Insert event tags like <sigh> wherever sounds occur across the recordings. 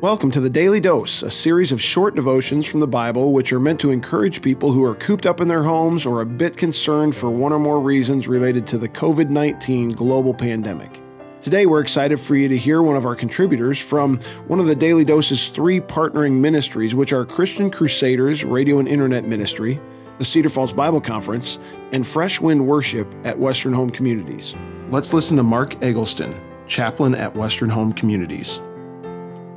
Welcome to the Daily Dose, a series of short devotions from the Bible which are meant to encourage people who are cooped up in their homes or a bit concerned for one or more reasons related to the COVID 19 global pandemic. Today, we're excited for you to hear one of our contributors from one of the Daily Dose's three partnering ministries, which are Christian Crusaders Radio and Internet Ministry, the Cedar Falls Bible Conference, and Fresh Wind Worship at Western Home Communities. Let's listen to Mark Eggleston, chaplain at Western Home Communities.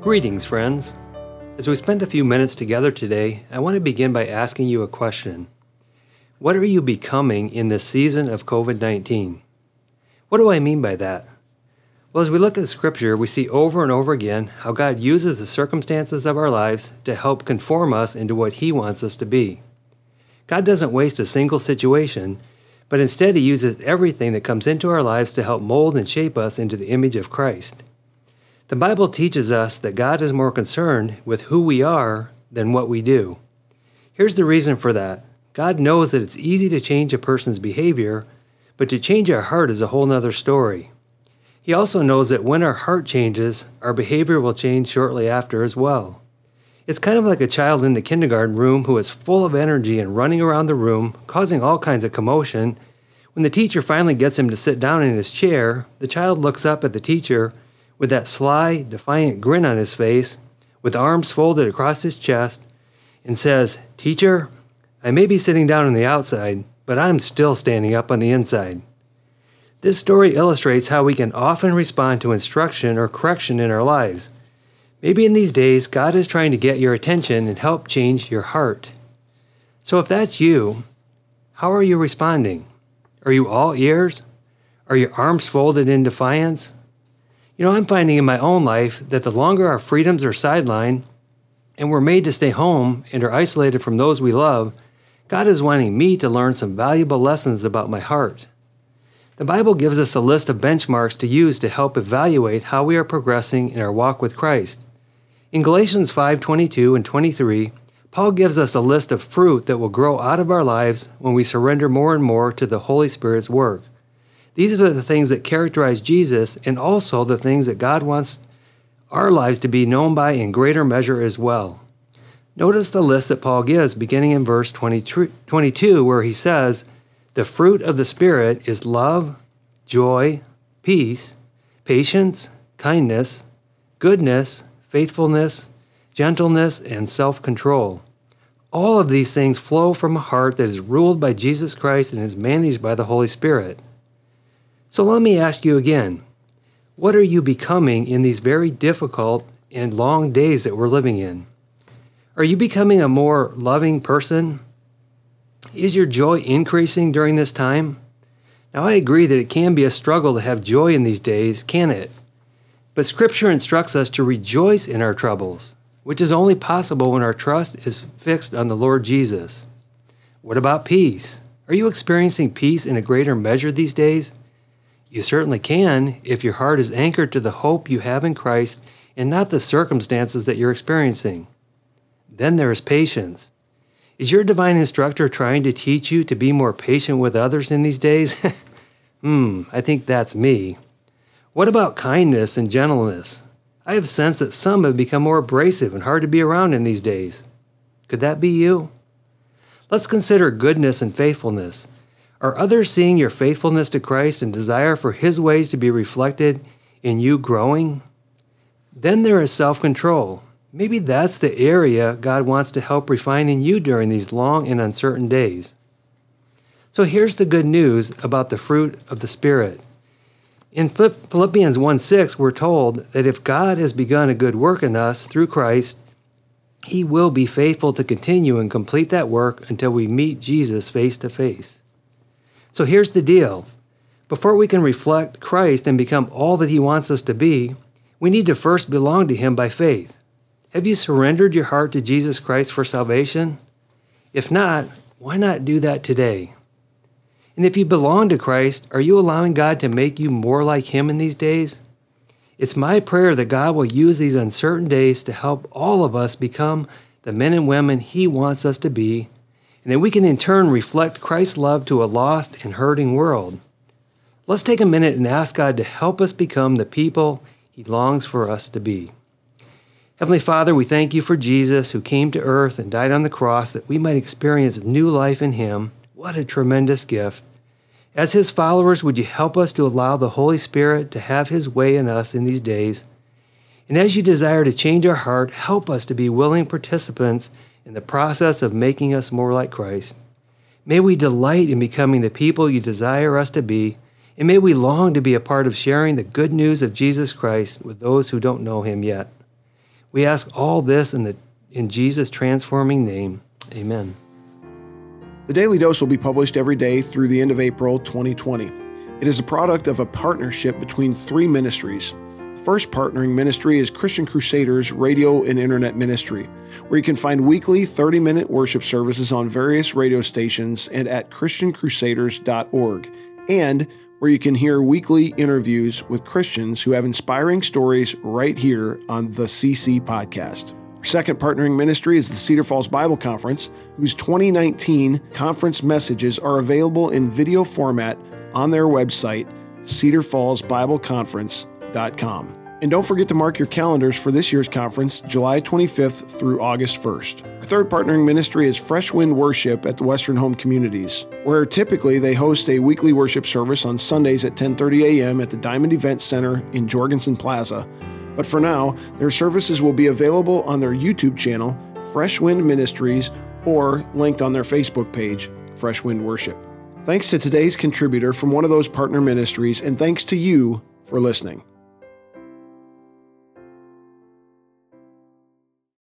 Greetings, friends. As we spend a few minutes together today, I want to begin by asking you a question. What are you becoming in this season of COVID 19? What do I mean by that? Well, as we look at Scripture, we see over and over again how God uses the circumstances of our lives to help conform us into what He wants us to be. God doesn't waste a single situation, but instead He uses everything that comes into our lives to help mold and shape us into the image of Christ. The Bible teaches us that God is more concerned with who we are than what we do. Here's the reason for that God knows that it's easy to change a person's behavior, but to change our heart is a whole nother story. He also knows that when our heart changes, our behavior will change shortly after as well. It's kind of like a child in the kindergarten room who is full of energy and running around the room, causing all kinds of commotion. When the teacher finally gets him to sit down in his chair, the child looks up at the teacher with that sly, defiant grin on his face, with arms folded across his chest, and says, Teacher, I may be sitting down on the outside, but I'm still standing up on the inside. This story illustrates how we can often respond to instruction or correction in our lives. Maybe in these days, God is trying to get your attention and help change your heart. So if that's you, how are you responding? Are you all ears? Are your arms folded in defiance? You know, I'm finding in my own life that the longer our freedoms are sidelined and we're made to stay home and are isolated from those we love, God is wanting me to learn some valuable lessons about my heart. The Bible gives us a list of benchmarks to use to help evaluate how we are progressing in our walk with Christ. In Galatians 5:22 and 23, Paul gives us a list of fruit that will grow out of our lives when we surrender more and more to the Holy Spirit's work. These are the things that characterize Jesus and also the things that God wants our lives to be known by in greater measure as well. Notice the list that Paul gives beginning in verse 22, where he says, The fruit of the Spirit is love, joy, peace, patience, kindness, goodness, faithfulness, gentleness, and self control. All of these things flow from a heart that is ruled by Jesus Christ and is managed by the Holy Spirit. So let me ask you again what are you becoming in these very difficult and long days that we're living in? Are you becoming a more loving person? Is your joy increasing during this time? Now, I agree that it can be a struggle to have joy in these days, can it? But Scripture instructs us to rejoice in our troubles, which is only possible when our trust is fixed on the Lord Jesus. What about peace? Are you experiencing peace in a greater measure these days? You certainly can if your heart is anchored to the hope you have in Christ and not the circumstances that you're experiencing. Then there is patience. Is your divine instructor trying to teach you to be more patient with others in these days? <laughs> hmm, I think that's me. What about kindness and gentleness? I have sensed that some have become more abrasive and hard to be around in these days. Could that be you? Let's consider goodness and faithfulness. Are others seeing your faithfulness to Christ and desire for His ways to be reflected in you growing? Then there is self control. Maybe that's the area God wants to help refine in you during these long and uncertain days. So here's the good news about the fruit of the Spirit. In Philippians 1 6, we're told that if God has begun a good work in us through Christ, He will be faithful to continue and complete that work until we meet Jesus face to face. So here's the deal before we can reflect Christ and become all that He wants us to be, we need to first belong to Him by faith. Have you surrendered your heart to Jesus Christ for salvation? If not, why not do that today? And if you belong to Christ, are you allowing God to make you more like Him in these days? It's my prayer that God will use these uncertain days to help all of us become the men and women He wants us to be and that we can in turn reflect Christ's love to a lost and hurting world. Let's take a minute and ask God to help us become the people He longs for us to be. Heavenly Father, we thank you for Jesus who came to earth and died on the cross that we might experience new life in him. What a tremendous gift. As his followers, would you help us to allow the Holy Spirit to have his way in us in these days? And as you desire to change our heart, help us to be willing participants in the process of making us more like Christ. May we delight in becoming the people you desire us to be, and may we long to be a part of sharing the good news of Jesus Christ with those who don't know him yet. We ask all this in, the, in Jesus' transforming name. Amen. The Daily Dose will be published every day through the end of April 2020. It is a product of a partnership between three ministries. First partnering ministry is Christian Crusaders Radio and Internet Ministry, where you can find weekly 30 minute worship services on various radio stations and at ChristianCrusaders.org, and where you can hear weekly interviews with Christians who have inspiring stories right here on the CC Podcast. Our second partnering ministry is the Cedar Falls Bible Conference, whose 2019 conference messages are available in video format on their website, cedarfallsbibleconference.com. And don't forget to mark your calendars for this year's conference, July 25th through August 1st. Our third partnering ministry is Fresh Wind Worship at the Western Home Communities, where typically they host a weekly worship service on Sundays at 10:30 a.m. at the Diamond Event Center in Jorgensen Plaza. But for now, their services will be available on their YouTube channel, Fresh Wind Ministries, or linked on their Facebook page, Fresh Wind Worship. Thanks to today's contributor from one of those partner ministries, and thanks to you for listening.